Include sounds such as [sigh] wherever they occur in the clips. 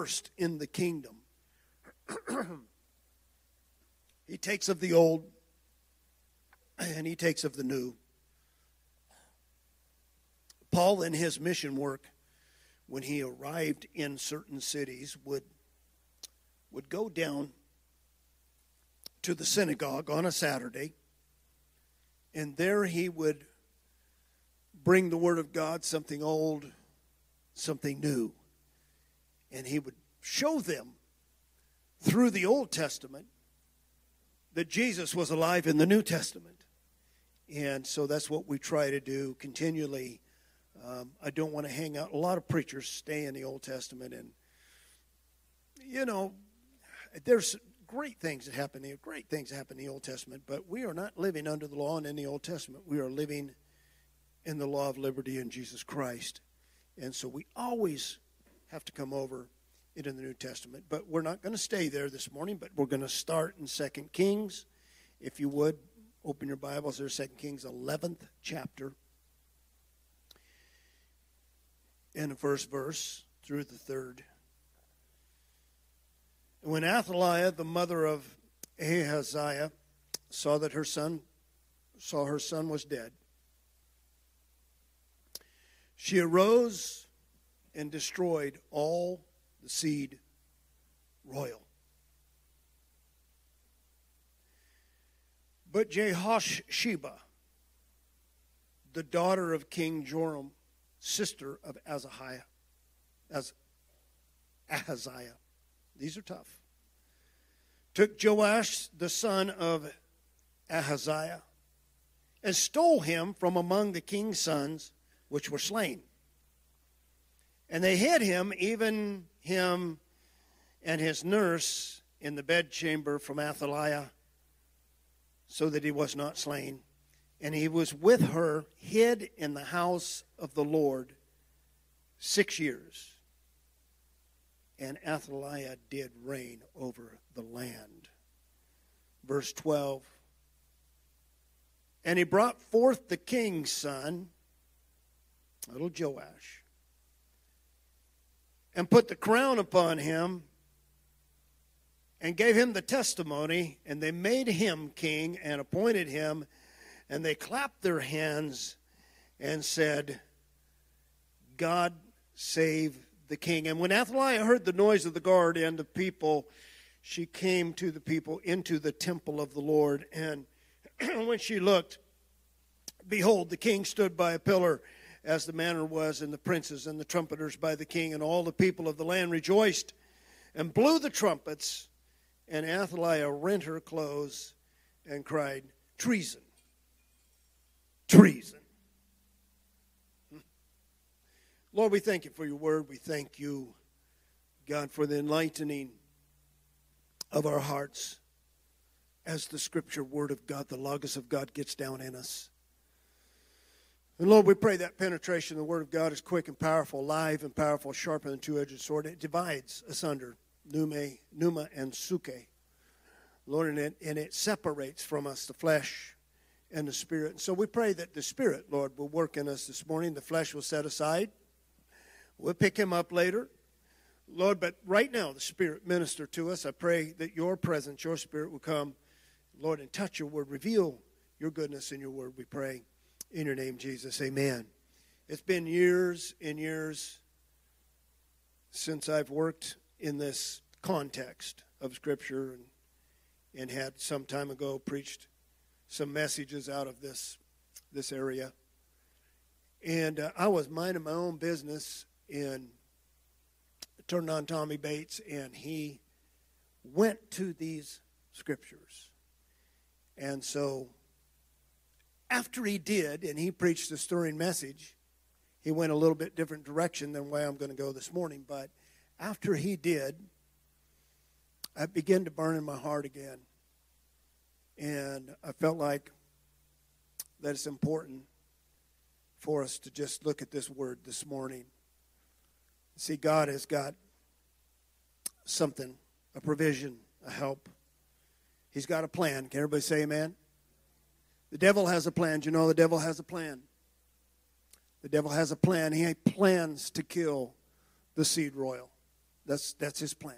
first in the kingdom. [clears throat] he takes of the old and he takes of the new. Paul, in his mission work, when he arrived in certain cities, would, would go down to the synagogue on a Saturday, and there he would bring the Word of God, something old, something new. And he would show them through the Old Testament that Jesus was alive in the New Testament. And so that's what we try to do continually. Um, I don't want to hang out. A lot of preachers stay in the Old Testament, and, you know, there's great things that happen there, great things happen in the Old Testament, but we are not living under the law and in the Old Testament. We are living in the law of liberty in Jesus Christ. And so we always have to come over into the New Testament. But we're not going to stay there this morning, but we're going to start in Second Kings. If you would, open your Bibles there, Second Kings 11th chapter. And the first verse through the third. When Athaliah, the mother of Ahaziah, saw that her son saw her son was dead, she arose and destroyed all the seed royal. But Jehosheba, the daughter of King Joram, sister of Ahaziah, as Ahaziah, these are tough, took Joash, the son of Ahaziah, and stole him from among the king's sons which were slain. And they hid him, even him and his nurse, in the bedchamber from Athaliah, so that he was not slain. And he was with her, hid in the house of the Lord, six years. And Athaliah did reign over the land. Verse 12. And he brought forth the king's son, little Joash, and put the crown upon him and gave him the testimony, and they made him king and appointed him, and they clapped their hands and said, God save the king. And when Athaliah heard the noise of the guard and the people, she came to the people into the temple of the Lord. And [clears throat] when she looked, behold, the king stood by a pillar as the manner was in the princes and the trumpeters by the king, and all the people of the land rejoiced and blew the trumpets. And Athaliah rent her clothes and cried, Treason! Treason! Hmm. Lord, we thank you for your word. We thank you, God, for the enlightening of our hearts as the scripture word of God, the Logos of God, gets down in us. And Lord, we pray that penetration the Word of God is quick and powerful, live and powerful, sharper than a two-edged sword. It divides asunder pneuma, pneuma and psuche. Lord, and it, and it separates from us the flesh and the spirit. And so we pray that the spirit, Lord, will work in us this morning. The flesh will set aside. We'll pick him up later. Lord, but right now, the Spirit minister to us. I pray that your presence, your Spirit will come, Lord, and touch your word. Reveal your goodness in your word, we pray. In your name, Jesus, amen. It's been years and years since I've worked in this context of Scripture and, and had some time ago preached some messages out of this, this area. And uh, I was minding my own business and turned on Tommy Bates, and he went to these scriptures. And so after he did, and he preached a stirring message, he went a little bit different direction than where I'm going to go this morning. But after he did, I began to burn in my heart again. And I felt like that it's important for us to just look at this word this morning. See, God has got something, a provision, a help. He's got a plan. Can everybody say amen? The devil has a plan. Do you know the devil has a plan? The devil has a plan. He plans to kill the seed royal. That's, that's his plan.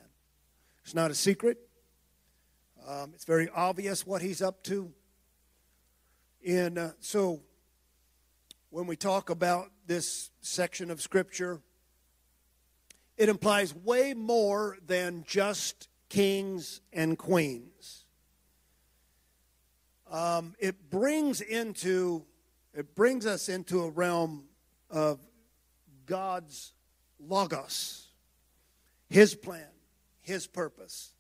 It's not a secret. Um, it's very obvious what he's up to. And uh, so, when we talk about this section of Scripture, it implies way more than just kings and queens. Um, it brings into it brings us into a realm of God's logos, His plan, His purpose.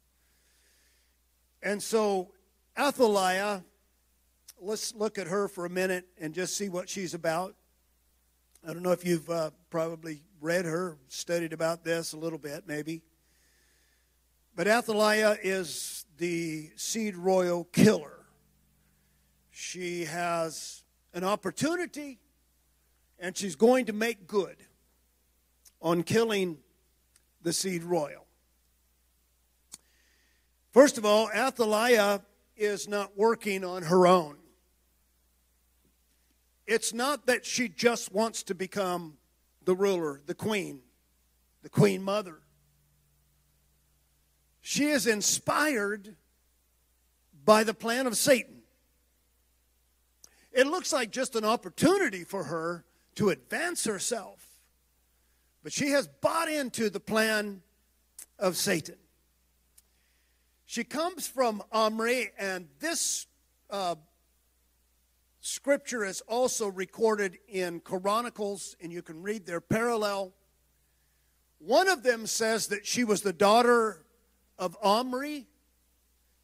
And so, Athaliah, let's look at her for a minute and just see what she's about. I don't know if you've uh, probably read her, studied about this a little bit, maybe. But Athaliah is the seed royal killer. She has an opportunity and she's going to make good on killing the seed royal. First of all, Athaliah is not working on her own. It's not that she just wants to become the ruler, the queen, the queen mother. She is inspired by the plan of Satan. It looks like just an opportunity for her to advance herself. But she has bought into the plan of Satan. She comes from Omri, and this uh, scripture is also recorded in Chronicles, and you can read their parallel. One of them says that she was the daughter of Omri,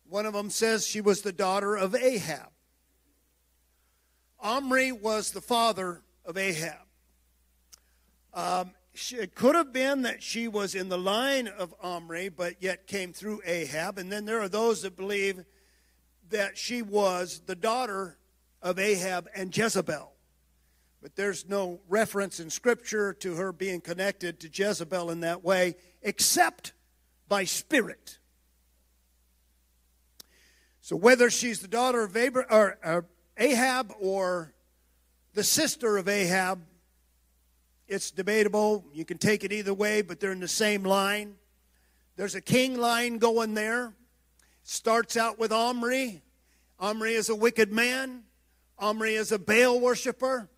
one of them says she was the daughter of Ahab. Omri was the father of Ahab. Um, she, it could have been that she was in the line of Omri, but yet came through Ahab. And then there are those that believe that she was the daughter of Ahab and Jezebel. But there's no reference in Scripture to her being connected to Jezebel in that way, except by spirit. So whether she's the daughter of Abra- or, or Ahab or the sister of Ahab. It's debatable. You can take it either way, but they're in the same line. There's a king line going there. Starts out with Omri. Omri is a wicked man. Omri is a Baal worshiper.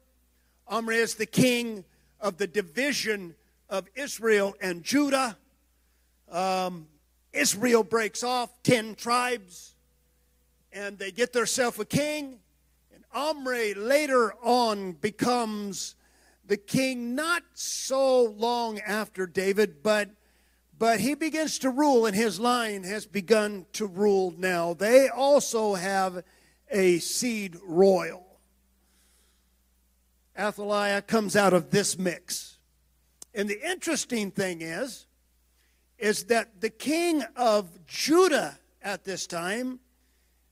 Omri is the king of the division of Israel and Judah. Um, Israel breaks off 10 tribes and they get themselves a king. Omri later on becomes the king not so long after David, but but he begins to rule and his line has begun to rule now. They also have a seed royal. Athaliah comes out of this mix. And the interesting thing is is that the king of Judah at this time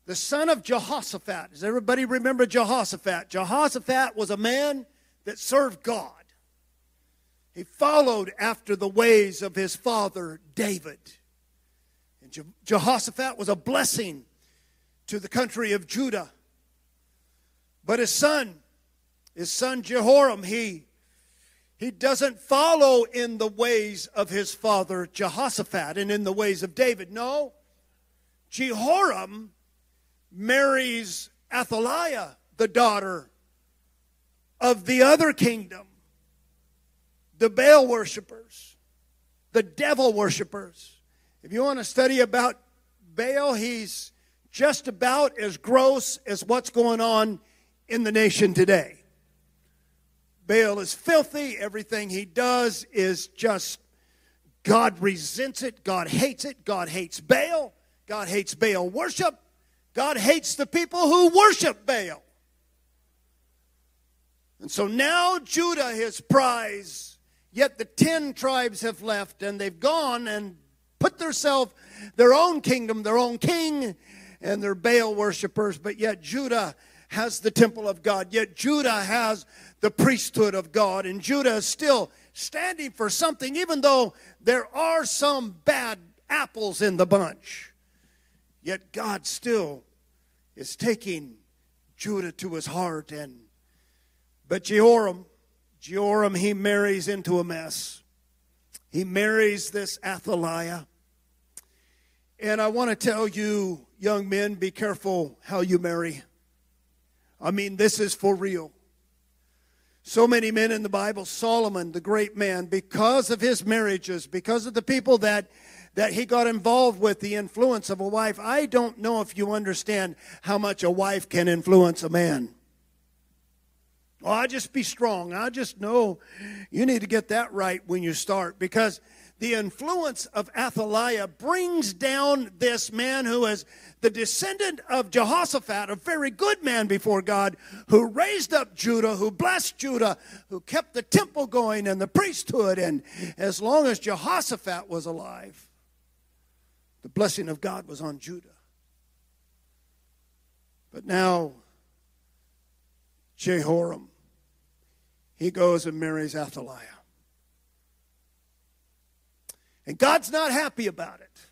the son of Jehoshaphat. Does everybody remember Jehoshaphat? Jehoshaphat was a man that served God. He followed after the ways of his father David. And Jehoshaphat was a blessing to the country of Judah. But his son, his son Jehoram, he he doesn't follow in the ways of his father Jehoshaphat and in the ways of David. No. Jehoram marries Athaliah, the daughter of the other kingdom, the Baal worshippers, the devil worshippers. If you want to study about Baal, he's just about as gross as what's going on in the nation today. Baal is filthy. Everything he does is just, God resents it. God hates it. God hates Baal. God hates Baal worship. God hates the people who worship Baal. And so now Judah, his prize, yet the ten tribes have left and they've gone and put themselves their own kingdom, their own king, and they're Baal worshippers, but yet Judah has the temple of God. Yet Judah has the priesthood of God, and Judah is still standing for something, even though there are some bad apples in the bunch. Yet God still is taking Judah to his heart and but Jehoram Jehoram he marries into a mess. He marries this Athaliah. And I want to tell you, young men, be careful how you marry. I mean, this is for real. So many men in the Bible, Solomon, the great man, because of his marriages, because of the people that that he got involved with the influence of a wife. I don't know if you understand how much a wife can influence a man. Oh, I just be strong. I just know you need to get that right when you start because the influence of Athaliah brings down this man who is the descendant of Jehoshaphat, a very good man before God, who raised up Judah, who blessed Judah, who kept the temple going and the priesthood. And as long as Jehoshaphat was alive, the blessing of God was on Judah. But now Jehoram. He goes and marries Athaliah. And God's not happy about it.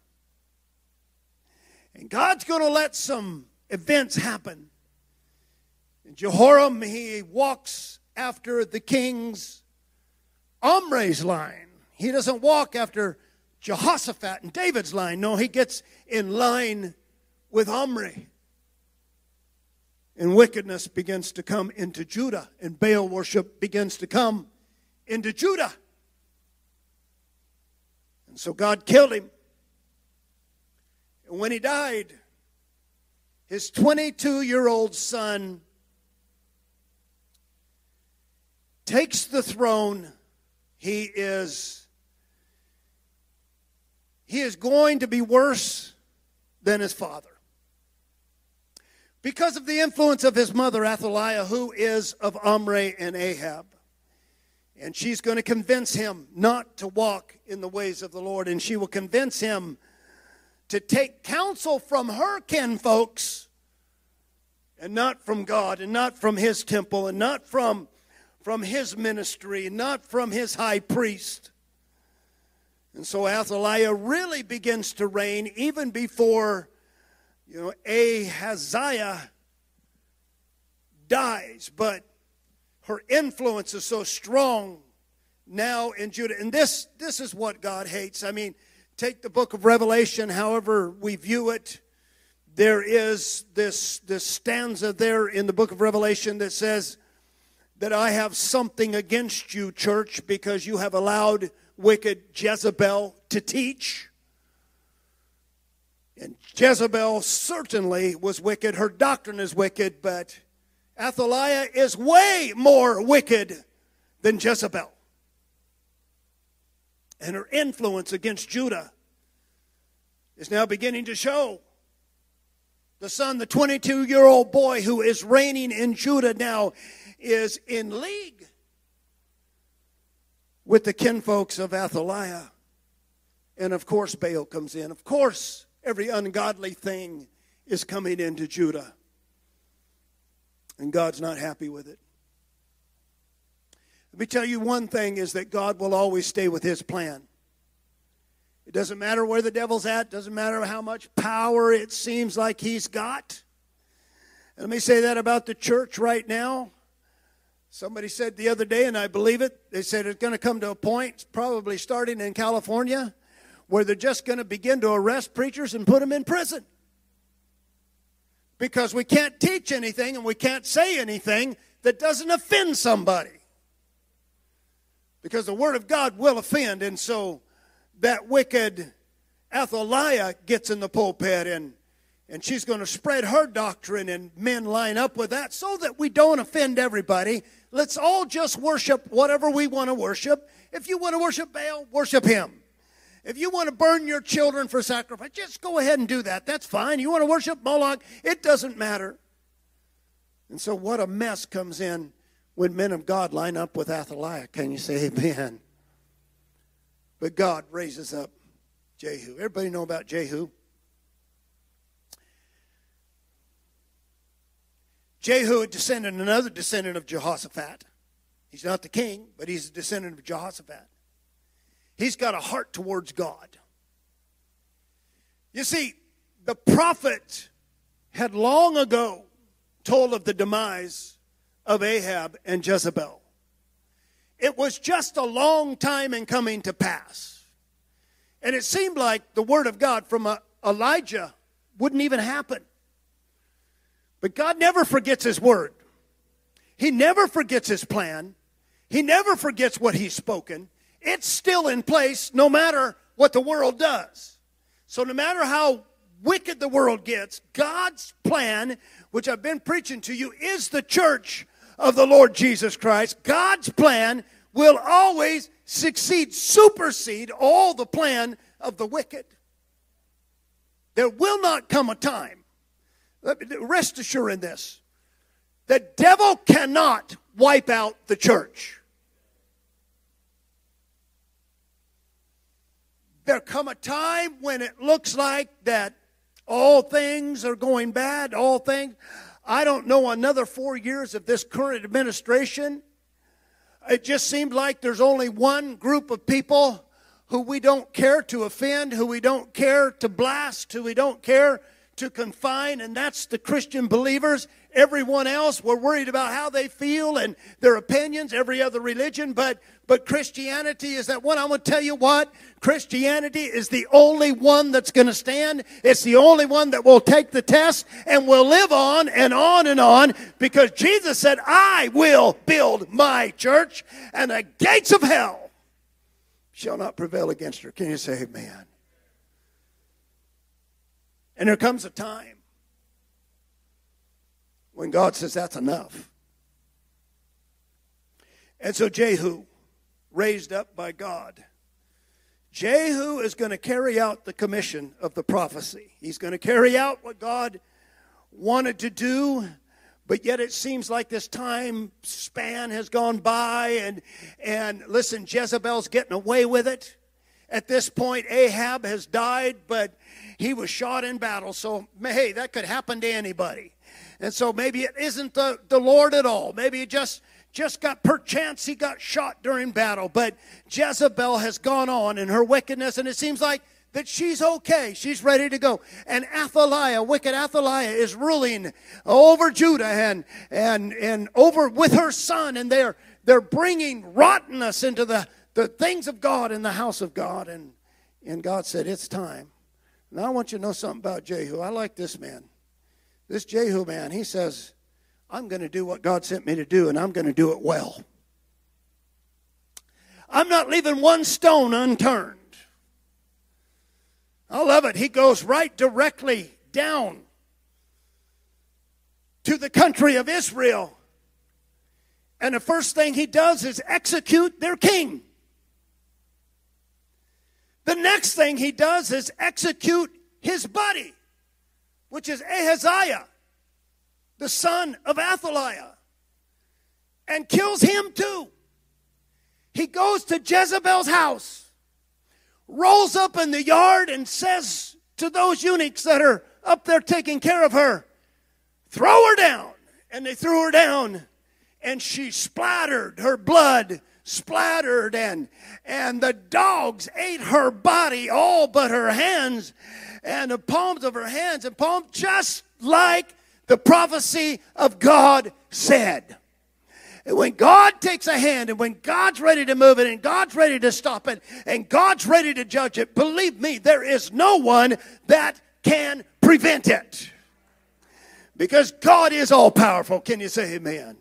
And God's going to let some events happen. And Jehoram, he walks after the king's Omri's line. He doesn't walk after Jehoshaphat and David's line. No, he gets in line with Omri and wickedness begins to come into Judah, and Baal worship begins to come into Judah. And so God killed him. And when he died, his 22 year old son takes the throne. He is he is going to be worse than his father because of the influence of his mother, Athaliah, who is of Omri and Ahab. And she's going to convince him not to walk in the ways of the Lord, and she will convince him to take counsel from her kinfolks and not from God, and not from his temple, and not from, from his ministry, and not from his high priest. And so Athaliah really begins to reign even before you know, Ahaziah dies, but her influence is so strong now in Judah. And this, this is what God hates. I mean, take the book of Revelation, however we view it. There is this, this stanza there in the book of Revelation that says that I have something against you, church, because you have allowed wicked Jezebel to teach. And Jezebel certainly was wicked. Her doctrine is wicked, but Athaliah is way more wicked than Jezebel. And her influence against Judah is now beginning to show. The son, the 22 year old boy who is reigning in Judah now, is in league with the kinfolks of Athaliah. And of course, Baal comes in. Of course, Every ungodly thing is coming into Judah. And God's not happy with it. Let me tell you one thing is that God will always stay with his plan. It doesn't matter where the devil's at, doesn't matter how much power it seems like he's got. And let me say that about the church right now. Somebody said the other day, and I believe it, they said it's going to come to a point, probably starting in California, where they're just going to begin to arrest preachers and put them in prison. Because we can't teach anything and we can't say anything that doesn't offend somebody. Because the Word of God will offend, and so that wicked Athaliah gets in the pulpit and and she's going to spread her doctrine and men line up with that so that we don't offend everybody. Let's all just worship whatever we want to worship. If you want to worship Baal, worship him. If you want to burn your children for sacrifice, just go ahead and do that. That's fine. You want to worship Moloch, it doesn't matter. And so, what a mess comes in when men of God line up with Athaliah. Can you say amen? But God raises up Jehu. Everybody know about Jehu? Jehu, a descendant, another descendant of Jehoshaphat. He's not the king, but he's a descendant of Jehoshaphat. He's got a heart towards God. You see, the prophet had long ago told of the demise of Ahab and Jezebel. it was just a long time in coming to pass. And it seemed like the word of God from uh, Elijah wouldn't even happen. But God never forgets his word. He never forgets his plan. He never forgets what he's spoken. It's still in place no matter what the world does. So, no matter how wicked the world gets, God's plan, which I've been preaching to you, is the church of the Lord Jesus Christ. God's plan will always succeed, supersede all the plan of the wicked. There will not come a time, rest assured in this, the devil cannot wipe out the church. There come a time when it looks like that all things are going bad, all things. I don't know another four years of this current administration. It just seems like there's only one group of people who we don't care to offend, who we don't care to blast, who we don't care to confine, and that's the Christian believers. Everyone else, we're worried about how they feel and their opinions, every other religion, but, but Christianity is that one. I'm going to tell you what, Christianity is the only one that's going to stand. It's the only one that will take the test and will live on and on and on because Jesus said, I will build my church and the gates of hell shall not prevail against her. Can you say amen? And there comes a time when God says, That's enough. And so Jehu, raised up by God, Jehu is going to carry out the commission of the prophecy. He's going to carry out what God wanted to do, but yet it seems like this time span has gone by, and, and listen, Jezebel's getting away with it. At this point, Ahab has died, but he was shot in battle. So, hey, that could happen to anybody. And so maybe it isn't the, the Lord at all. Maybe it just just got perchance he got shot during battle. But Jezebel has gone on in her wickedness, and it seems like that she's okay. She's ready to go. And Athaliah, wicked Athaliah, is ruling over Judah and and and over with her son, and they're they're bringing rottenness into the the things of God in the house of God. And and God said, It's time. Now, I want you to know something about Jehu. I like this man. This Jehu man, he says, I'm going to do what God sent me to do, and I'm going to do it well. I'm not leaving one stone unturned. I love it. He goes right directly down to the country of Israel. And the first thing he does is execute their king. The next thing he does is execute his buddy, which is Ahaziah, the son of Athaliah, and kills him too. He goes to Jezebel's house, rolls up in the yard, and says to those eunuchs that are up there taking care of her, Throw her down. And they threw her down, and she splattered her blood splattered and and the dogs ate her body all but her hands and the palms of her hands and palm just like the prophecy of God said. And when God takes a hand and when God's ready to move it and God's ready to stop it and God's ready to judge it, believe me, there is no one that can prevent it. Because God is all powerful. Can you say amen?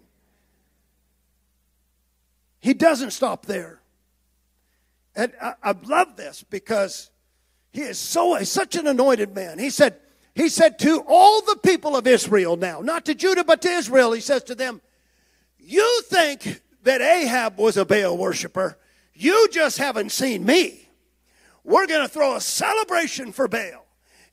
He doesn't stop there. And I, I love this because he is so such an anointed man. He said, he said to all the people of Israel now, not to Judah, but to Israel, he says to them, You think that Ahab was a Baal worshiper. You just haven't seen me. We're going to throw a celebration for Baal.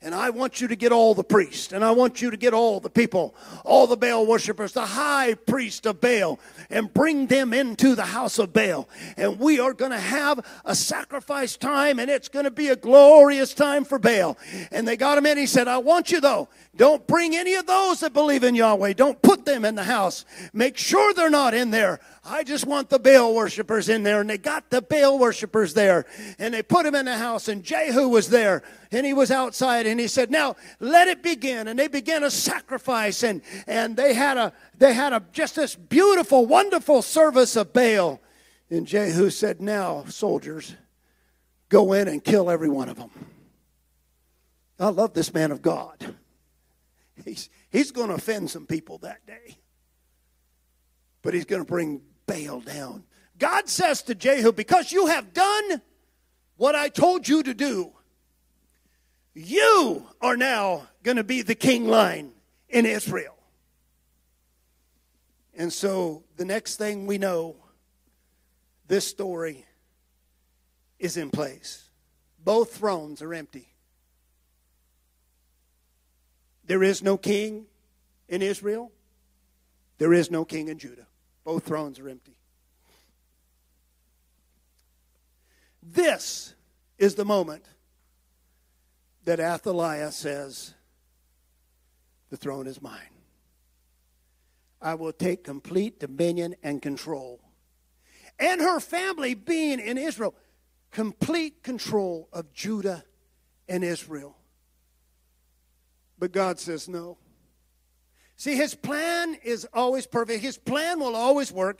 And I want you to get all the priests, and I want you to get all the people, all the Baal worshippers, the high priest of Baal, and bring them into the house of Baal. And we are going to have a sacrifice time, and it's going to be a glorious time for Baal. And they got him in. He said, I want you, though, don't bring any of those that believe in Yahweh. Don't put them in the house. Make sure they're not in there. I just want the Baal worshippers in there. And they got the Baal worshippers there. And they put them in the house. And Jehu was there. And he was outside. And he said, Now let it begin. And they began a sacrifice. And, and they had a they had a just this beautiful, wonderful service of Baal. And Jehu said, Now, soldiers, go in and kill every one of them. I love this man of God. He's, he's going to offend some people that day, but he's going to bring Baal down. God says to Jehu, Because you have done what I told you to do, you are now going to be the king line in Israel. And so the next thing we know, this story is in place. Both thrones are empty. There is no king in Israel. There is no king in Judah. Both thrones are empty. This is the moment that Athaliah says, The throne is mine. I will take complete dominion and control. And her family being in Israel, complete control of Judah and Israel. But God says no. See, his plan is always perfect. His plan will always work.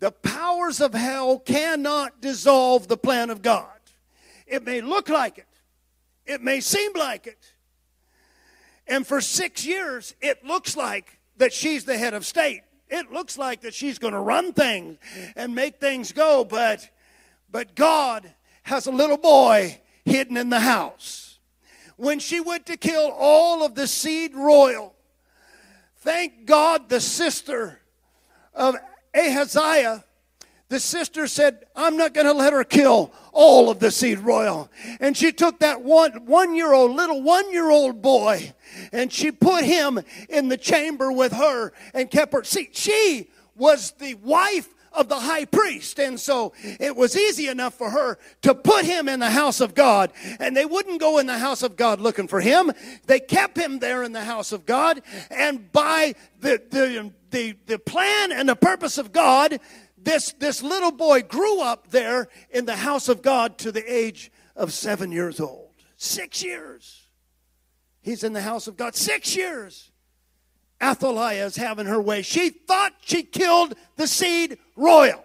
The powers of hell cannot dissolve the plan of God. It may look like it, it may seem like it. And for six years, it looks like that she's the head of state. It looks like that she's going to run things and make things go, but but God has a little boy hidden in the house. When she went to kill all of the seed royal, thank God the sister of Ahaziah the sister said, I'm not going to let her kill all of the seed royal. And she took that one, one year old, little one year old boy, and she put him in the chamber with her and kept her. See, she was the wife of the high priest. And so it was easy enough for her to put him in the house of God. And they wouldn't go in the house of God looking for him. They kept him there in the house of God. And by the, the, the, the plan and the purpose of God, this, this little boy grew up there in the house of God to the age of seven years old. Six years. He's in the house of God. Six years. Athaliah is having her way. She thought she killed the seed royal.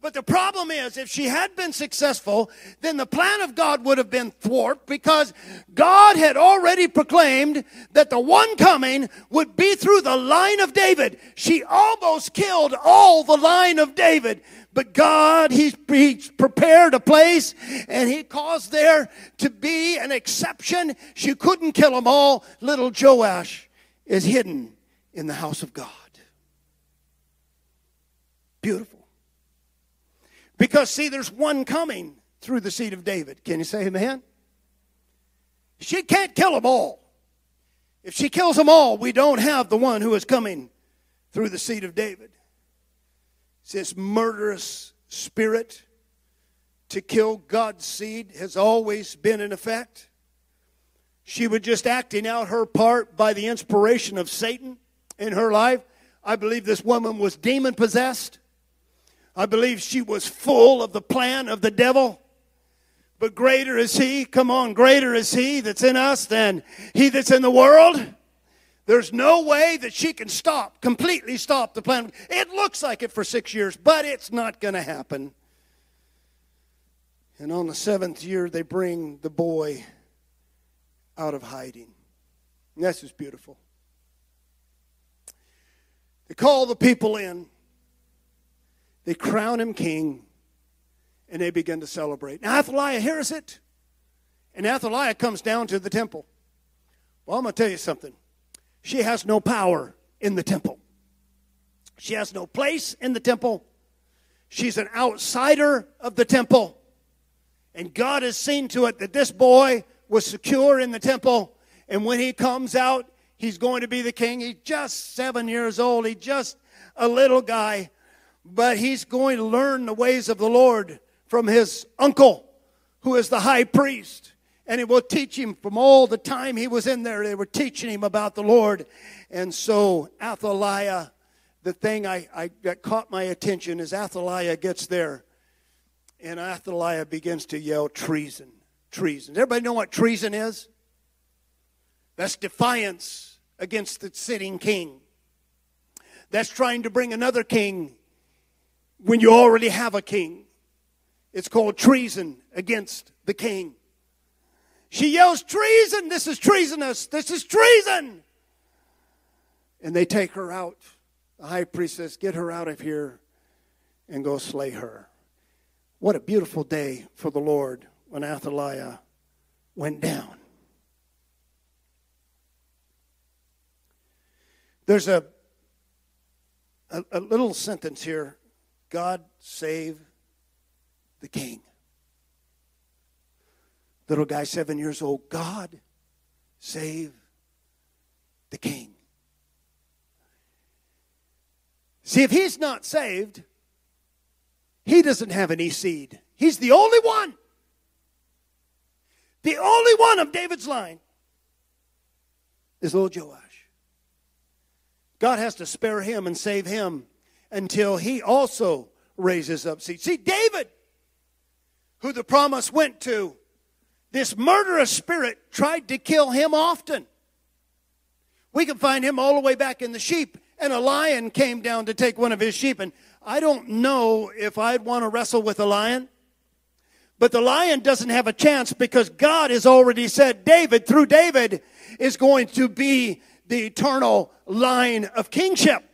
But the problem is, if she had been successful, then the plan of God would have been thwarted because God had already proclaimed that the one coming would be through the line of David. She almost killed all the line of David. But God, he, he prepared a place and He caused there to be an exception. She couldn't kill them all. Little Joash is hidden in the house of God. Beautiful. Because, see, there's one coming through the seed of David. Can you say amen? She can't kill them all. If she kills them all, we don't have the one who is coming through the seed of David. This murderous spirit to kill God's seed has always been in effect. She was just acting out her part by the inspiration of Satan in her life. I believe this woman was demon possessed. I believe she was full of the plan of the devil. But greater is he, come on, greater is he that's in us than he that's in the world. There's no way that she can stop, completely stop the plan. It looks like it for six years, but it's not going to happen. And on the seventh year, they bring the boy out of hiding. And that's just beautiful. They call the people in. They crown him king and they begin to celebrate. Now, Athaliah hears it, and Athaliah comes down to the temple. Well, I'm going to tell you something. She has no power in the temple, she has no place in the temple. She's an outsider of the temple. And God has seen to it that this boy was secure in the temple. And when he comes out, he's going to be the king. He's just seven years old. He's just a little guy but he's going to learn the ways of the Lord from his uncle, who is the high priest. And it will teach him from all the time he was in there. They were teaching him about the Lord. And so Athaliah, the thing I, I that caught my attention is Athaliah gets there. And Athaliah begins to yell treason. Treason. Does everybody know what treason is? That's defiance against the sitting king. That's trying to bring another king when you already have a king. It's called treason against the king. She yells, Treason! This is treasonous! This is treason! And they take her out. The high priest says, Get her out of here and go slay her. What a beautiful day for the Lord when Athaliah went down. There's a, a, a little sentence here God save the king. Little guy, seven years old, God save the king. See, if he's not saved, he doesn't have any seed. He's the only one. The only one of David's line is little Joash. God has to spare him and save him until he also raises up seed. See, David, who the promise went to, this murderous spirit tried to kill him often. We can find him all the way back in the sheep, and a lion came down to take one of his sheep. And I don't know if I'd want to wrestle with a lion. But the lion doesn't have a chance because God has already said David, through David, is going to be the eternal line of kingship.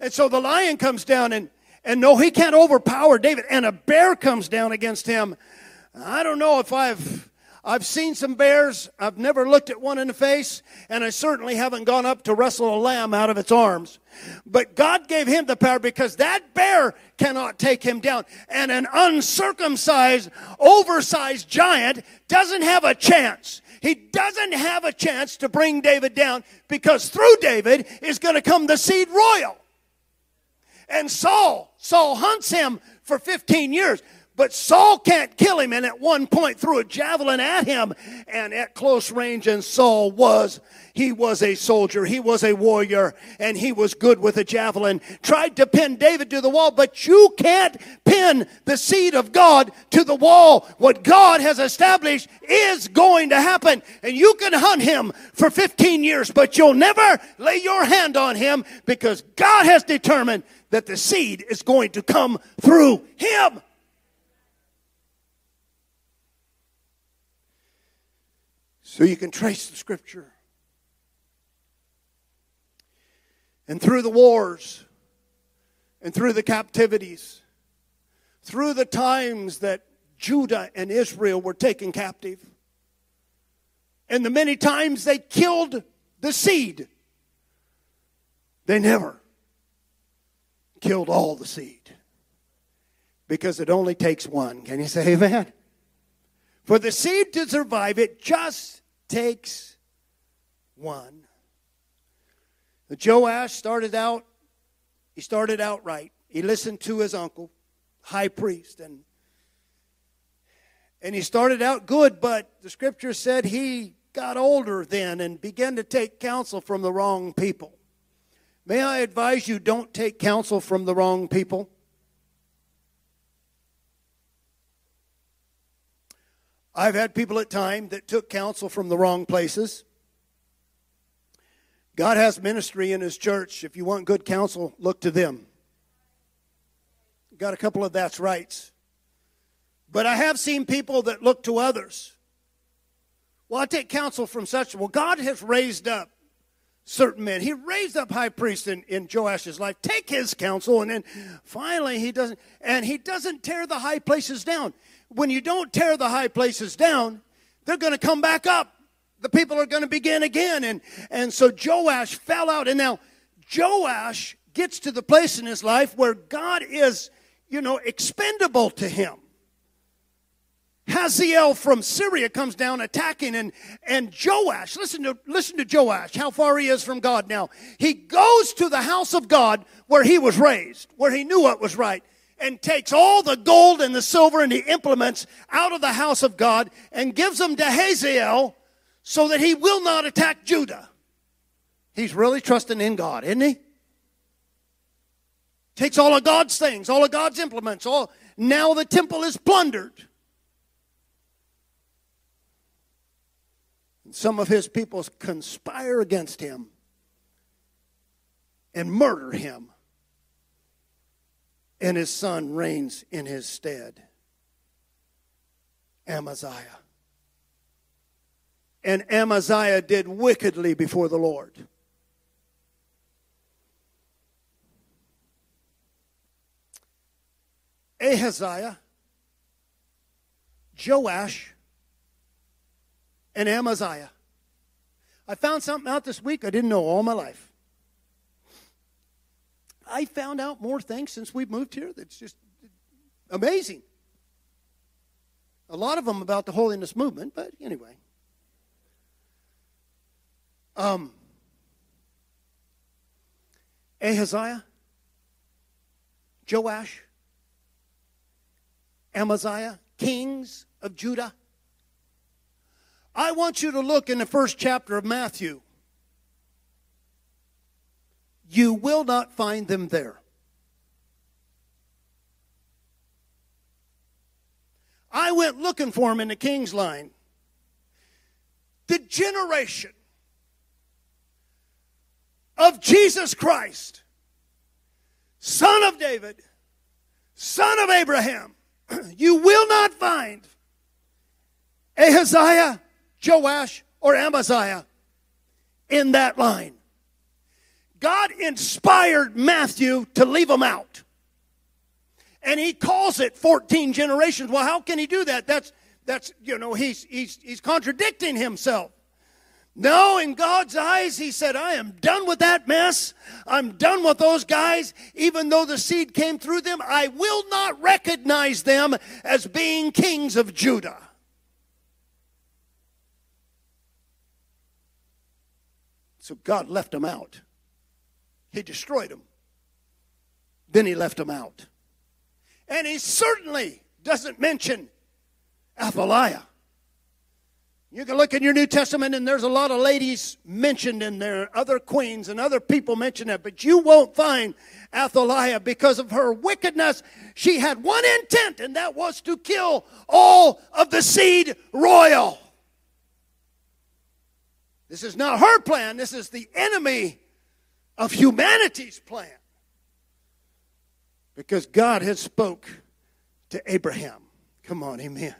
And so the lion comes down and, and no, he can't overpower David. And a bear comes down against him. I don't know if I've I've seen some bears. I've never looked at one in the face, and I certainly haven't gone up to wrestle a lamb out of its arms. But God gave him the power because that bear cannot take him down. And an uncircumcised, oversized giant doesn't have a chance. He doesn't have a chance to bring David down because through David is going to come the seed royal. And Saul, Saul hunts him for 15 years. But Saul can't kill him, and at one point threw a javelin at him, and at close range, and Saul was, he was a soldier, he was a warrior, and he was good with a javelin. Tried to pin David to the wall, but you can't pin the seed of God to the wall. What God has established is going to happen, and you can hunt him for 15 years, but you'll never lay your hand on him because God has determined that the seed is going to come through him. So you can trace the scripture. And through the wars, and through the captivities, through the times that Judah and Israel were taken captive, and the many times they killed the seed, they never killed all the seed. Because it only takes one. Can you say amen? For the seed to survive, it just takes one. The Joash started out, he started out right. He listened to his uncle, high priest, and and he started out good, but the scripture said he got older then and began to take counsel from the wrong people. May I advise you don't take counsel from the wrong people? I've had people at time that took counsel from the wrong places. God has ministry in His church. If you want good counsel, look to them. Got a couple of that's rights. But I have seen people that look to others. Well, I take counsel from such. Well, God has raised up certain men. He raised up high priests in, in Joash's life. Take his counsel, and then finally he doesn't, and he doesn't tear the high places down when you don't tear the high places down, they're going to come back up. The people are going to begin again. And, and so Joash fell out. And now Joash gets to the place in his life where God is, you know, expendable to him. Hazael from Syria comes down attacking, and, and Joash, listen to, listen to Joash, how far he is from God now. He goes to the house of God where he was raised, where he knew what was right and takes all the gold and the silver and the implements out of the house of God and gives them to Hazael so that he will not attack Judah. He's really trusting in God, isn't he? Takes all of God's things, all of God's implements, all now the temple is plundered. And some of his people conspire against him and murder him and his son reigns in his stead. Amaziah. And Amaziah did wickedly before the Lord. Ahaziah, Joash, and Amaziah. I found something out this week I didn't know all my life. I found out more things since we've moved here that's just amazing. A lot of them about the holiness movement, but anyway. Um, Ahaziah, Joash, Amaziah, kings of Judah. I want you to look in the first chapter of Matthew. You will not find them there. I went looking for them in the king's line. The generation of Jesus Christ, son of David, son of Abraham, [clears throat] you will not find Ahaziah, Joash, or Amaziah in that line. God inspired Matthew to leave them out. And he calls it 14 generations. Well, how can he do that? That's that's you know, he's he's he's contradicting himself. No, in God's eyes, he said, I am done with that mess. I'm done with those guys. Even though the seed came through them, I will not recognize them as being kings of Judah. So God left them out. He destroyed them. Then he left them out. And he certainly doesn't mention Athaliah. You can look in your New Testament, and there's a lot of ladies mentioned in there, other queens and other people mention that, but you won't find Athaliah because of her wickedness. She had one intent, and that was to kill all of the seed royal. This is not her plan, this is the enemy of humanity's plan. Because God had spoke to Abraham. Come on, amen.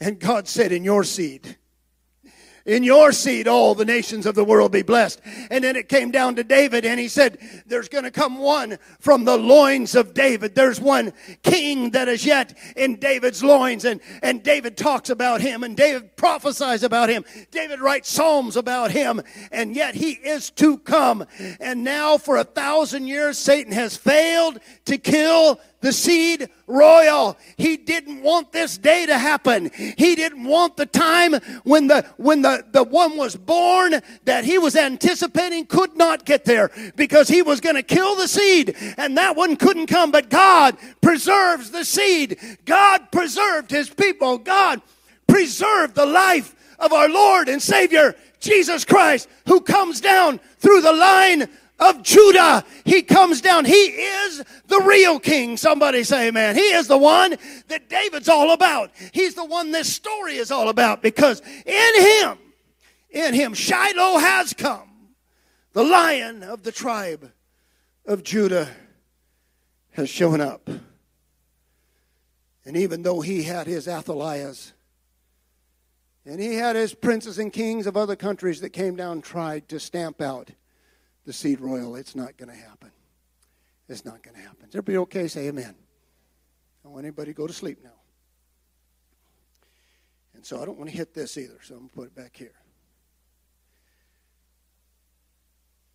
And God said, In your seed, in your seed, all the nations of the world be blessed. And then it came down to David, and he said, There's going to come one from the loins of David. There's one king that is yet in David's loins. And, and David talks about him, and David prophesies about him. David writes psalms about him, and yet he is to come. And now, for a thousand years, Satan has failed to kill the seed royal. He didn't want this day to happen. He didn't want the time when the when the, the one was born that he was anticipating could not get there because he was going to kill the seed and that one couldn't come. But God preserves the seed. God preserved his people. God preserved the life of our Lord and Savior Jesus Christ who comes down through the line of Judah. He comes down. He is the real king. Somebody say amen. He is the one that David's all about. He's the one this story is all about because in him, in him, Shiloh has come. The lion of the tribe of Judah has shown up. And even though he had his Athaliahs, and he had his princes and kings of other countries that came down tried to stamp out the seed royal. It's not going to happen. It's not going to happen. Is everybody okay? Say amen. I don't want anybody to go to sleep now. And so I don't want to hit this either, so I'm going to put it back here.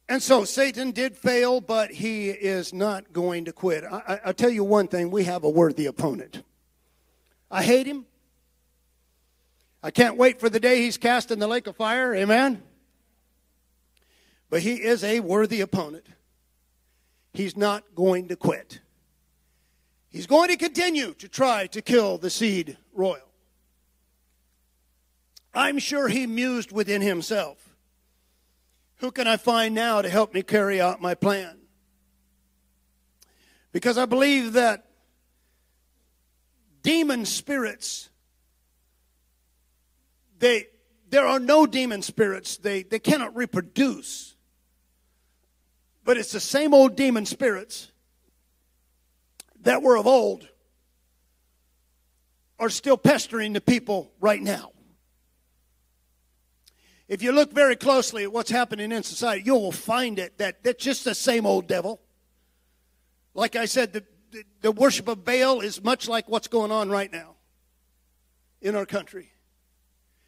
And so Satan did fail, but he is not going to quit. I, will tell you one thing we have a worthy opponent. I hate him. I can't wait for the day he's cast in the lake of fire. Amen. But he is a worthy opponent. He's not going to quit. He's going to continue to try to kill the seed royal. I'm sure he mused within himself who can I find now to help me carry out my plan? Because I believe that demon spirits, they, there are no demon spirits, they, they cannot reproduce. But it's the same old demon spirits that were of old are still pestering the people right now. If you look very closely at what's happening in society, you will find it that that's just the same old devil. Like I said, the, the, the worship of Baal is much like what's going on right now in our country.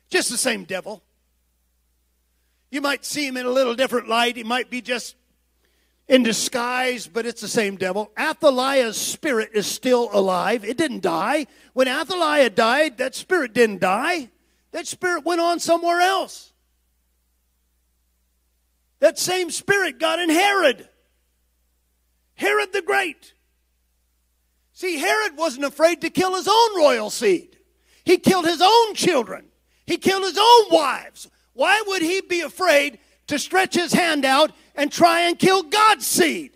Just the same devil. You might see him in a little different light. He might be just in disguise, but it's the same devil. Athaliah's spirit is still alive. It didn't die. When Athaliah died, that spirit didn't die. That spirit went on somewhere else. That same spirit got in Herod. Herod the Great. See, Herod wasn't afraid to kill his own royal seed. He killed his own children. He killed his own wives. Why would he be afraid to stretch his hand out and try and kill God's seed?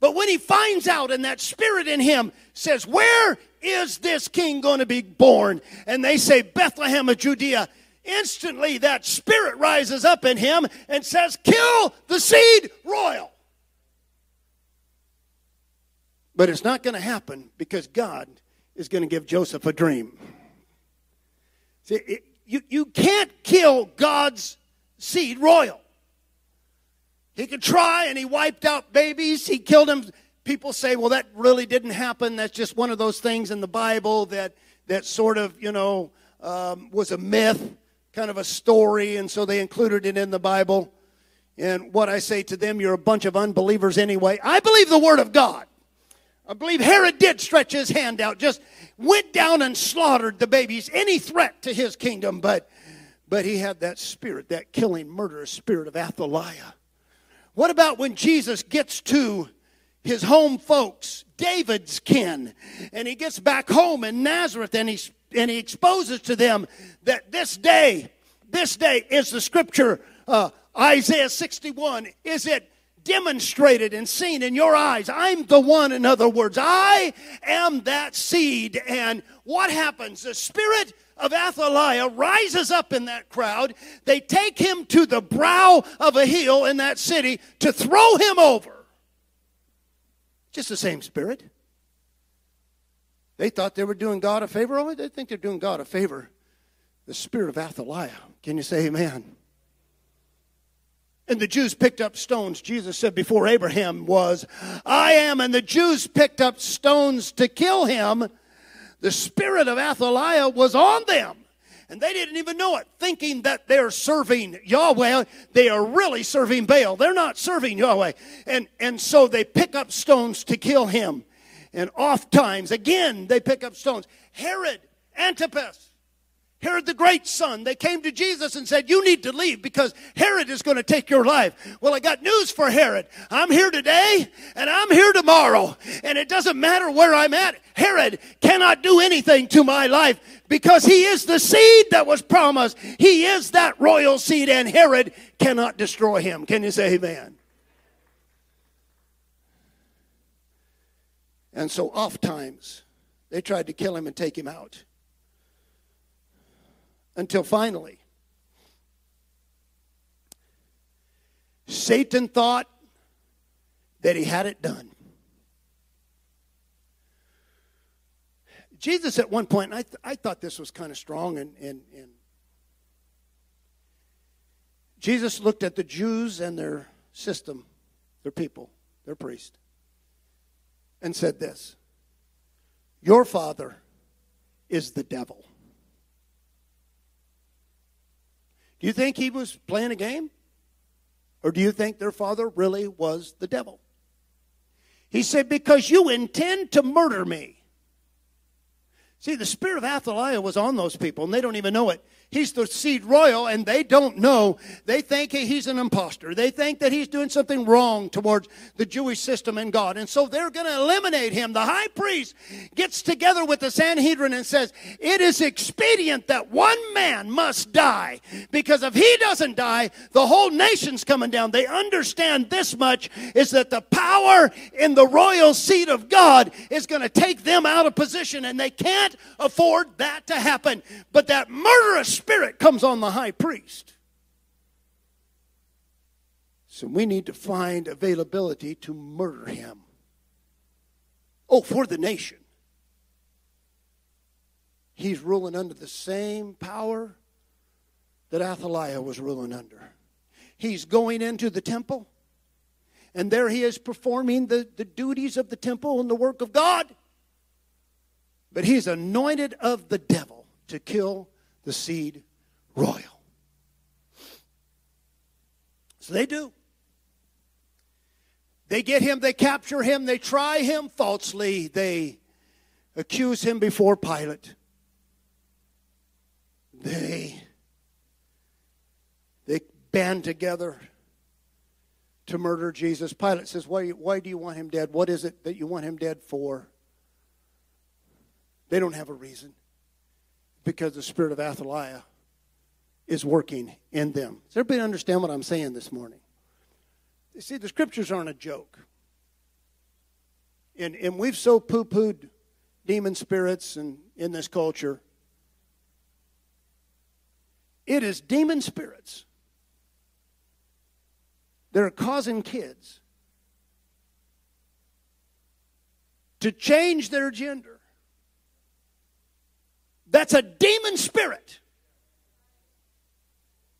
But when he finds out and that spirit in him says, Where is this king going to be born? And they say, Bethlehem of Judea. Instantly, that spirit rises up in him and says, Kill the seed royal. But it's not going to happen because God is going to give Joseph a dream. See, it, you, you can't kill God's seed royal. He could try and he wiped out babies, he killed them. People say, well, that really didn't happen. That's just one of those things in the Bible that, that sort of, you know, um, was a myth, kind of a story, and so they included it in the Bible. And what I say to them, you're a bunch of unbelievers anyway. I believe the Word of God. I believe Herod did stretch his hand out, just went down and slaughtered the babies, any threat to his kingdom, but but he had that spirit, that killing, murderous spirit of Athaliah. What about when Jesus gets to his home folks, David's kin, and he gets back home in Nazareth and he, and he exposes to them that this day, this day is the scripture, uh, Isaiah 61, is it demonstrated and seen in your eyes. I'm the one, in other words. I am that seed. And what happens? The spirit of Athaliah rises up in that crowd. They take him to the brow of a hill in that city to throw him over. Just the same spirit. They thought they were doing God a favor. Oh, they think they're doing God a favor. The spirit of Athaliah. Can you say amen? And the Jews picked up stones. Jesus said before Abraham was, I am. And the Jews picked up stones to kill him. The spirit of Athaliah was on them. And they didn't even know it, thinking that they're serving Yahweh. They are really serving Baal. They're not serving Yahweh. And, and so they pick up stones to kill him. And oft times, again, they pick up stones. Herod, Antipas, Herod the great son, they came to Jesus and said, You need to leave because Herod is going to take your life. Well, I got news for Herod. I'm here today and I'm here tomorrow. And it doesn't matter where I'm at. Herod cannot do anything to my life because he is the seed that was promised. He is that royal seed, and Herod cannot destroy him. Can you say amen? And so, oft times, they tried to kill him and take him out until finally Satan thought that he had it done. Jesus, at one point, I, th- I thought this was kind of strong, and, and, and Jesus looked at the Jews and their system, their people, their priest, and said this Your father is the devil. Do you think he was playing a game? Or do you think their father really was the devil? He said, Because you intend to murder me. See, the spirit of Athaliah was on those people, and they don't even know it. He's the seed royal, and they don't know. They think he's an impostor. They think that he's doing something wrong towards the Jewish system and God. And so they're going to eliminate him. The high priest gets together with the Sanhedrin and says, It is expedient that one man must die, because if he doesn't die, the whole nation's coming down. They understand this much is that the power in the royal seat of God is going to take them out of position, and they can't afford that to happen. But that murderous spirit comes on the high priest. So we need to find availability to murder him. Oh, for the nation. He's ruling under the same power that Athaliah was ruling under. He's going into the temple, and there he is performing the, the duties of the temple and the work of God. But he's anointed of the devil to kill the seed royal. So they do. They get him, they capture him, they try him falsely, they accuse him before Pilate. They they band together to murder Jesus. Pilate says, why, why do you want him dead? What is it that you want him dead for? They don't have a reason. Because the spirit of Athaliah is working in them. Does everybody understand what I'm saying this morning? You see, the scriptures aren't a joke. And, and we've so poo pooed demon spirits and in this culture. It is demon spirits that are causing kids to change their gender. That's a demon spirit.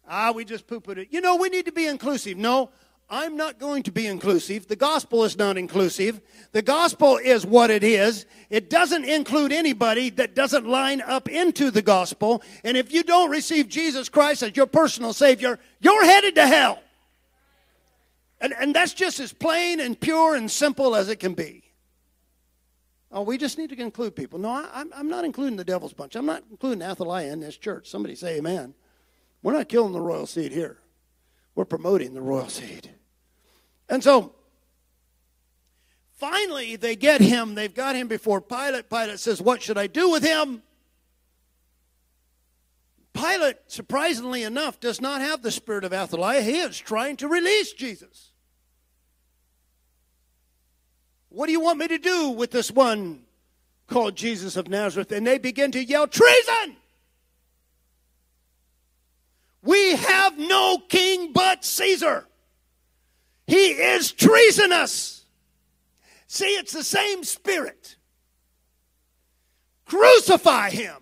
Ah, we just poo pooed it. You know, we need to be inclusive. No, I'm not going to be inclusive. The gospel is not inclusive. The gospel is what it is. It doesn't include anybody that doesn't line up into the gospel. And if you don't receive Jesus Christ as your personal Savior, you're headed to hell. And, and that's just as plain and pure and simple as it can be. Oh, we just need to include people. No, I, I'm not including the devil's bunch. I'm not including Athaliah in this church. Somebody say amen. We're not killing the royal seed here. We're promoting the royal seed. And so, finally, they get him. They've got him before Pilate. Pilate says, What should I do with him? Pilate, surprisingly enough, does not have the spirit of Athaliah. He is trying to release Jesus. What do you want me to do with this one called Jesus of Nazareth? And they begin to yell, Treason! We have no king but Caesar. He is treasonous. See, it's the same spirit. Crucify him.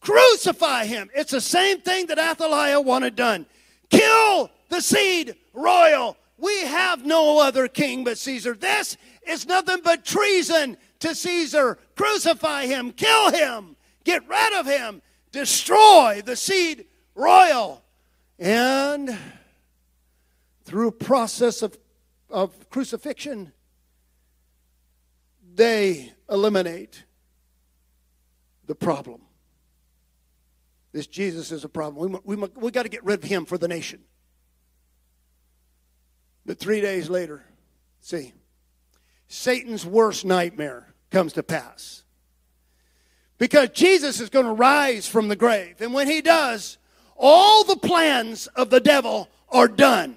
Crucify him. It's the same thing that Athaliah wanted done. Kill the seed royal. We have no other king but Caesar. This is nothing but treason to Caesar. Crucify him. Kill him. Get rid of him. Destroy the seed royal. And through a process of, of crucifixion, they eliminate the problem. This Jesus is a problem. We, we, we got to get rid of him for the nation. But three days later, see, Satan's worst nightmare comes to pass. Because Jesus is going to rise from the grave. And when he does, all the plans of the devil are done.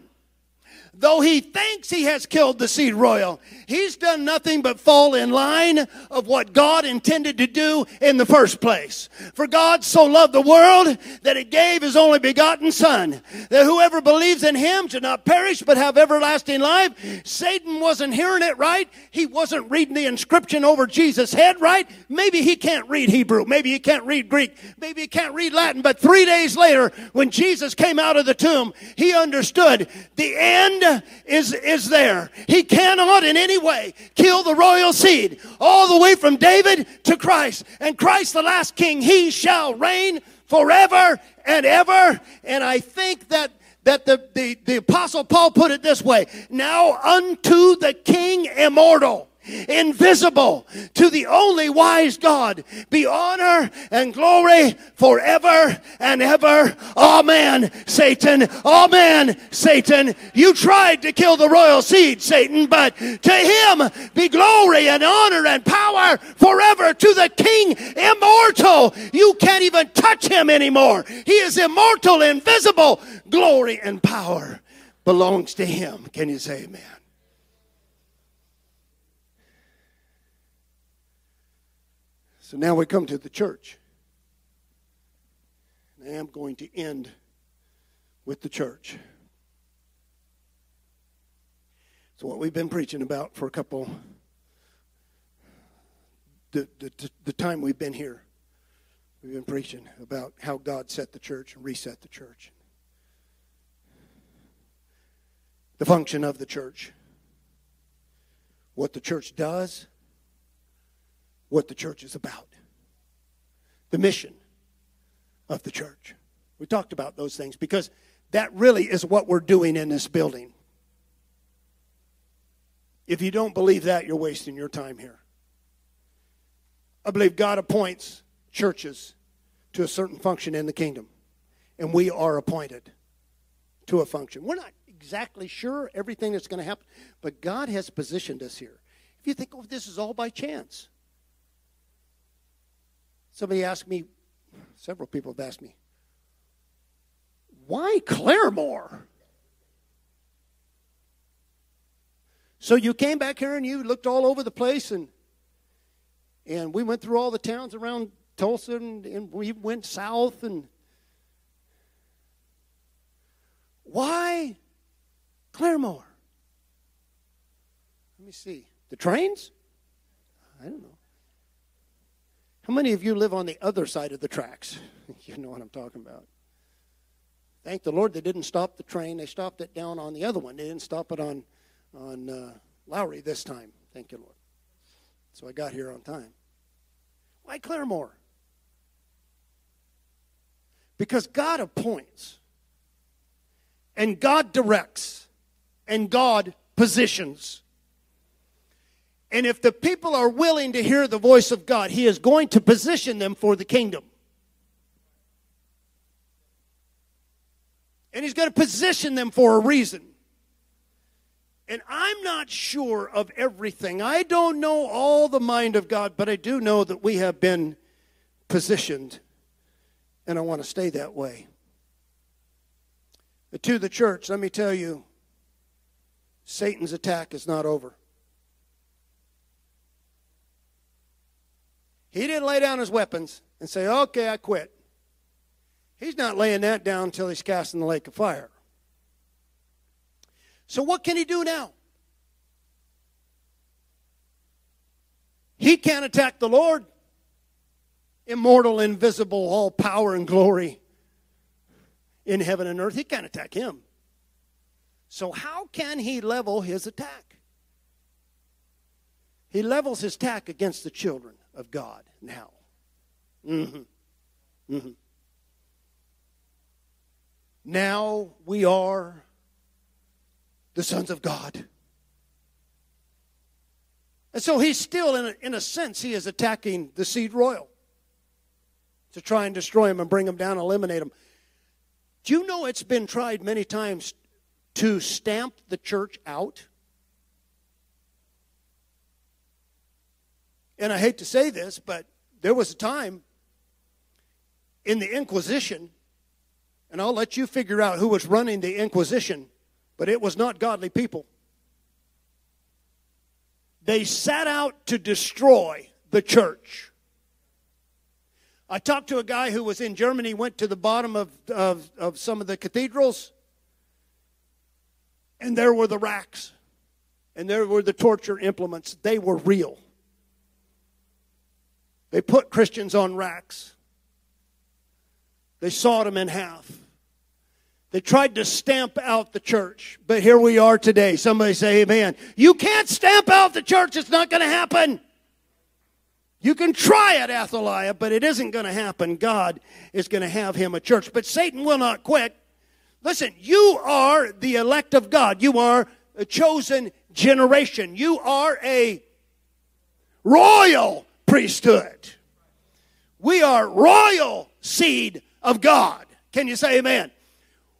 Though he thinks he has killed the seed royal, he's done nothing but fall in line of what God intended to do in the first place. For God so loved the world that he gave his only begotten son, that whoever believes in him should not perish but have everlasting life. Satan wasn't hearing it right. He wasn't reading the inscription over Jesus' head right. Maybe he can't read Hebrew. Maybe he can't read Greek. Maybe he can't read Latin. But three days later, when Jesus came out of the tomb, he understood the end is, is there. He cannot in any way kill the royal seed all the way from David to Christ. And Christ, the last king, he shall reign forever and ever. And I think that that the, the, the apostle Paul put it this way now unto the king immortal invisible to the only wise God be honor and glory forever and ever. Amen, Satan. Amen, Satan. You tried to kill the royal seed, Satan, but to him be glory and honor and power forever to the King immortal. You can't even touch him anymore. He is immortal, invisible. Glory and power belongs to him. Can you say amen? So now we come to the church. And I am going to end with the church. So what we've been preaching about for a couple the, the, the time we've been here. We've been preaching about how God set the church and reset the church. The function of the church. What the church does, what the church is about. The mission of the church. We talked about those things because that really is what we're doing in this building. If you don't believe that, you're wasting your time here. I believe God appoints churches to a certain function in the kingdom, and we are appointed to a function. We're not exactly sure everything that's going to happen, but God has positioned us here. If you think, oh, this is all by chance. Somebody asked me, several people have asked me, why Claremore? So you came back here and you looked all over the place and and we went through all the towns around Tulsa and, and we went south and why Claremore? Let me see. The trains? I don't know. How many of you live on the other side of the tracks? [laughs] you know what I'm talking about. Thank the Lord they didn't stop the train. They stopped it down on the other one. They didn't stop it on, on uh, Lowry this time. Thank you, Lord. So I got here on time. Why Claremore? Because God appoints, and God directs, and God positions. And if the people are willing to hear the voice of God, He is going to position them for the kingdom. And He's going to position them for a reason. And I'm not sure of everything. I don't know all the mind of God, but I do know that we have been positioned, and I want to stay that way. But to the church, let me tell you Satan's attack is not over. He didn't lay down his weapons and say, okay, I quit. He's not laying that down until he's cast in the lake of fire. So, what can he do now? He can't attack the Lord, immortal, invisible, all power and glory in heaven and earth. He can't attack him. So, how can he level his attack? He levels his attack against the children of God now. Mm-hmm. Mm-hmm. Now we are the sons of God. And so he's still, in a, in a sense, he is attacking the seed royal to try and destroy him and bring him down, eliminate him. Do you know it's been tried many times to stamp the church out? And I hate to say this, but there was a time in the Inquisition and I'll let you figure out who was running the Inquisition, but it was not godly people. They set out to destroy the church. I talked to a guy who was in Germany, went to the bottom of, of, of some of the cathedrals, and there were the racks, and there were the torture implements. They were real. They put Christians on racks. They sawed them in half. They tried to stamp out the church, but here we are today. Somebody say amen. You can't stamp out the church, it's not going to happen. You can try it, Athaliah, but it isn't going to happen. God is going to have him a church. But Satan will not quit. Listen, you are the elect of God. You are a chosen generation. You are a royal priesthood. We are royal seed of God. Can you say amen?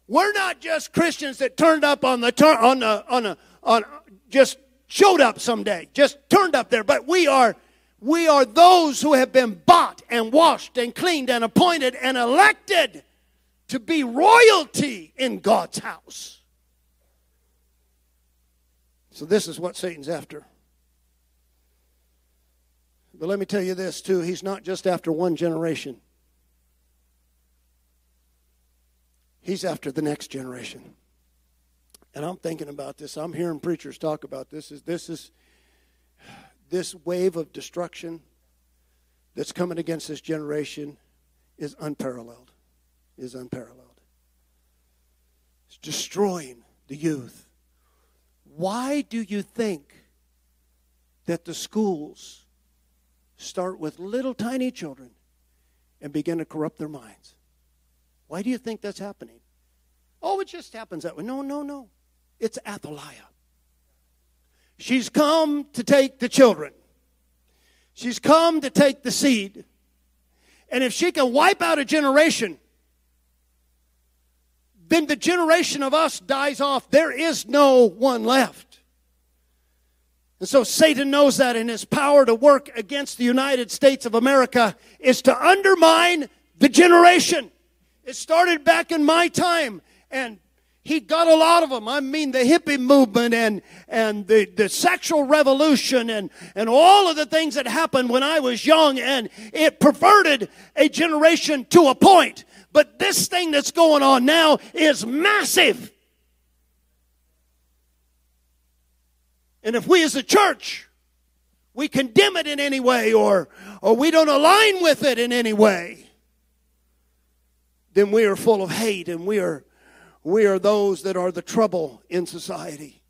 We're not just Christians that turned up on the on the on a on just showed up someday, just turned up there, but we are we are those who have been bought and washed and cleaned and appointed and elected to be royalty in God's house. So this is what Satan's after. But let me tell you this too, he's not just after one generation. He's after the next generation. And I'm thinking about this. I'm hearing preachers talk about this. Is this is this wave of destruction that's coming against this generation is unparalleled. Is unparalleled. It's destroying the youth. Why do you think that the schools start with little tiny children and begin to corrupt their minds? Why do you think that's happening? Oh, it just happens that way. No, no, no. It's Athaliah. She's come to take the children. She's come to take the seed. And if she can wipe out a generation, then the generation of us dies off. There is no one left. And so Satan knows that, and his power to work against the United States of America is to undermine the generation. It started back in my time, and he got a lot of them. I mean, the hippie movement and, and the, the sexual revolution and, and all of the things that happened when I was young, and it perverted a generation to a point. But this thing that's going on now is massive. And if we as a church, we condemn it in any way or, or we don't align with it in any way, then we are full of hate and we are we are those that are the trouble in society.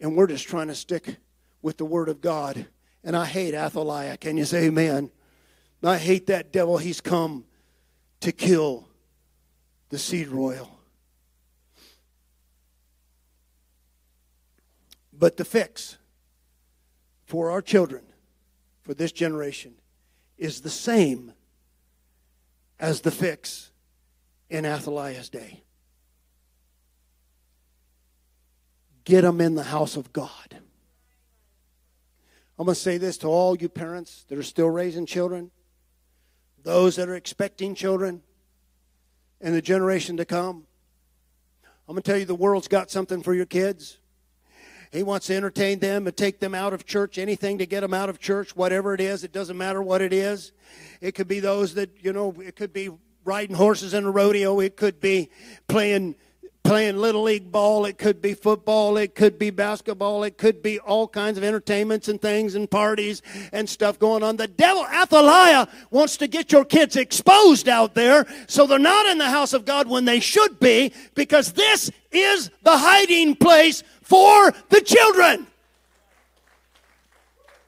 And we're just trying to stick with the Word of God. And I hate Athaliah. Can you say amen? I hate that devil. He's come to kill the seed royal. But the fix for our children, for this generation, is the same as the fix in Athaliah's day. Get them in the house of God. I'm going to say this to all you parents that are still raising children, those that are expecting children, and the generation to come. I'm going to tell you the world's got something for your kids. He wants to entertain them and take them out of church, anything to get them out of church, whatever it is. It doesn't matter what it is. It could be those that, you know, it could be riding horses in a rodeo. It could be playing playing little league ball, it could be football, it could be basketball, it could be all kinds of entertainments and things and parties and stuff going on. The devil, Athaliah, wants to get your kids exposed out there so they're not in the house of God when they should be because this is the hiding place for the children.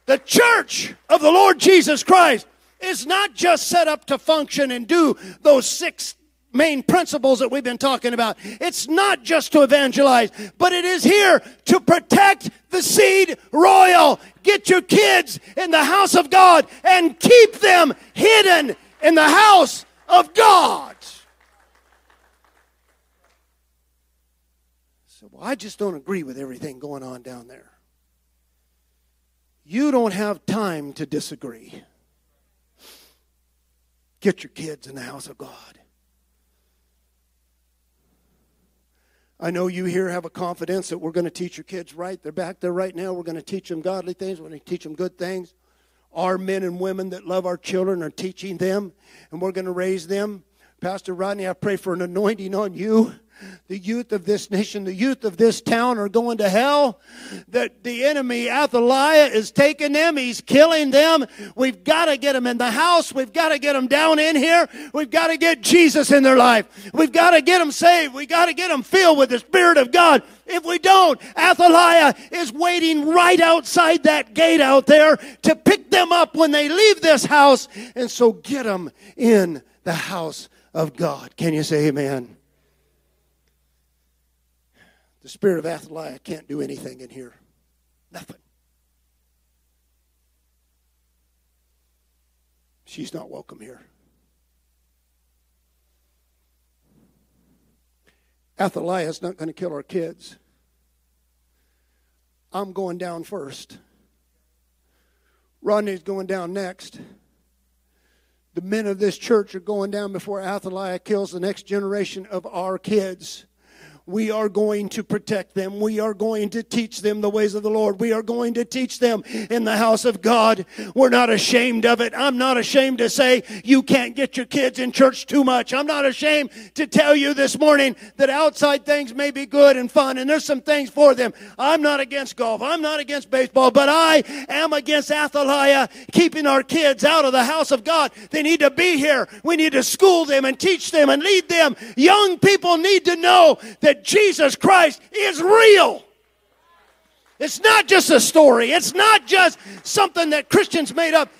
The church of the Lord Jesus Christ is not just set up to function and do those six main principles that we've been talking about. It's not just to evangelize, but it is here to protect the seed royal. Get your kids in the house of God and keep them hidden in the house of God. So I just don't agree with everything going on down there. You don't have time to disagree. Get your kids in the house of God. I know you here have a confidence that we're going to teach your kids right. They're back there right now. We're going to teach them godly things. We're going to teach them good things. Our men and women that love our children are teaching them, and we're going to raise them. Pastor Rodney, I pray for an anointing on you the youth of this nation, the youth of this town are going to hell. That the enemy, Athaliah, is taking them. He's killing them. We've got to get them in the house. We've got to get them down in here. We've got to get Jesus in their life. We've got to get them saved. We've got to get them filled with the Spirit of God. If we don't, Athaliah is waiting right outside that gate out there to pick them up when they leave this house. And so get them in the house of God. Can you say amen? The spirit of Athaliah can't do anything in here. Nothing. She's not welcome here. Athaliah is not going to kill our kids. I'm going down first. Rodney's going down next. The men of this church are going down before Athaliah kills the next generation of our kids. We are going to protect them. We are going to teach them the ways of the Lord. We are going to teach them in the house of God. We're not ashamed of it. I'm not ashamed to say you can't get your kids in church too much. I'm not ashamed to tell you this morning that outside things may be good and fun and there's some things for them. I'm not against golf. I'm not against baseball, but I am against Athaliah keeping our kids out of the house of God. They need to be here. We need to school them and teach them and lead them. Young people need to know that that Jesus Christ is real. It's not just a story, it's not just something that Christians made up.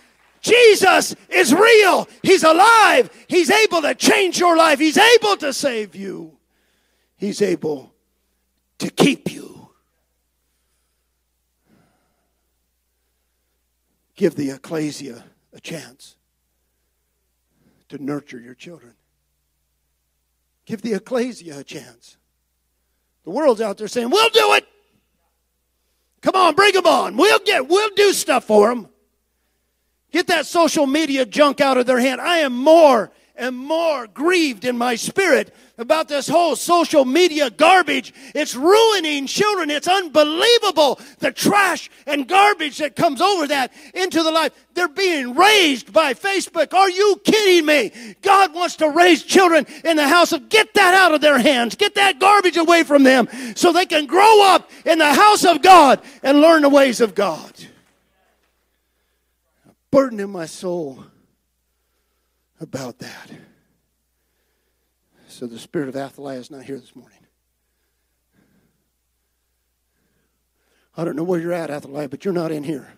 Jesus is real. He's alive. He's able to change your life. He's able to save you. He's able to keep you. Give the ecclesia a chance to nurture your children. Give the ecclesia a chance the world's out there saying, We'll do it. Come on, bring them on. We'll get, we'll do stuff for them. Get that social media junk out of their hand. I am more and more grieved in my spirit about this whole social media garbage. It's ruining children. It's unbelievable the trash and garbage that comes over that into the life. They're being raised by Facebook. Are you kidding me? God wants to raise children in the house of get that out of their hands. Get that garbage away from them so they can grow up in the house of God and learn the ways of God. Burden in my soul about that. So the spirit of Athaliah is not here this morning. I don't know where you're at, Athaliah, but you're not in here.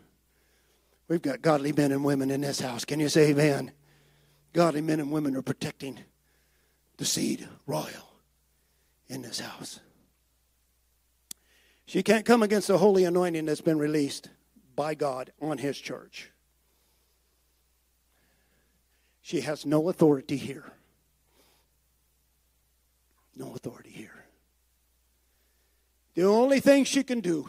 We've got godly men and women in this house. Can you say amen? Godly men and women are protecting the seed royal in this house. She can't come against the holy anointing that's been released by God on his church. She has no authority here. No authority here. The only thing she can do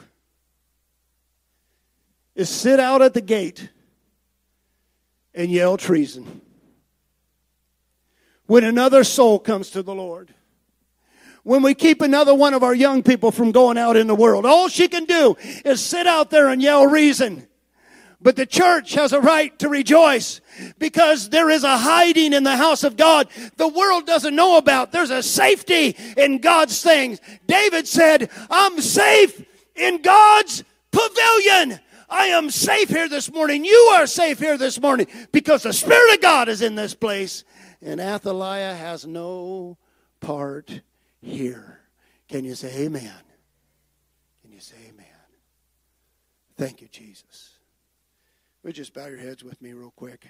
is sit out at the gate and yell treason. When another soul comes to the Lord, when we keep another one of our young people from going out in the world, all she can do is sit out there and yell reason. But the church has a right to rejoice because there is a hiding in the house of God the world doesn't know about. There's a safety in God's things. David said, I'm safe in God's pavilion. I am safe here this morning. You are safe here this morning because the Spirit of God is in this place. And Athaliah has no part here. Can you say amen? Can you say amen? Thank you, Jesus. Would just bow your heads with me real quick?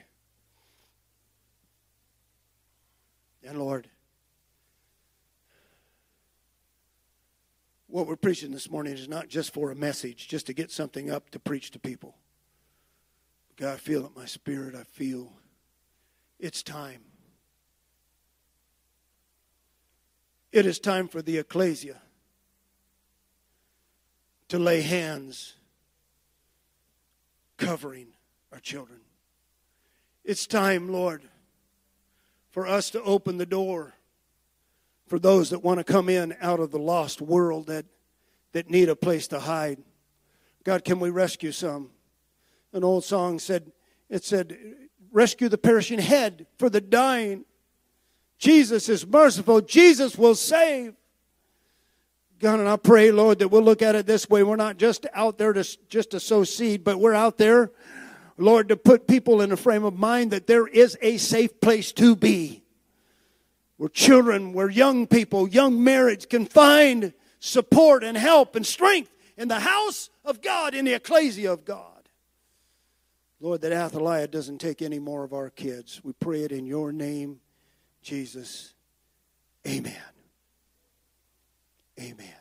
And Lord, what we're preaching this morning is not just for a message, just to get something up to preach to people. God, I feel it my spirit. I feel it's time. It is time for the ecclesia to lay hands covering our children. It's time, Lord, for us to open the door for those that want to come in out of the lost world that, that need a place to hide. God, can we rescue some? An old song said, it said, rescue the perishing head for the dying. Jesus is merciful. Jesus will save. God, and I pray, Lord, that we'll look at it this way. We're not just out there to, just to sow seed, but we're out there Lord, to put people in a frame of mind that there is a safe place to be. Where children, where young people, young marriage can find support and help and strength in the house of God, in the ecclesia of God. Lord, that Athaliah doesn't take any more of our kids. We pray it in your name, Jesus. Amen. Amen.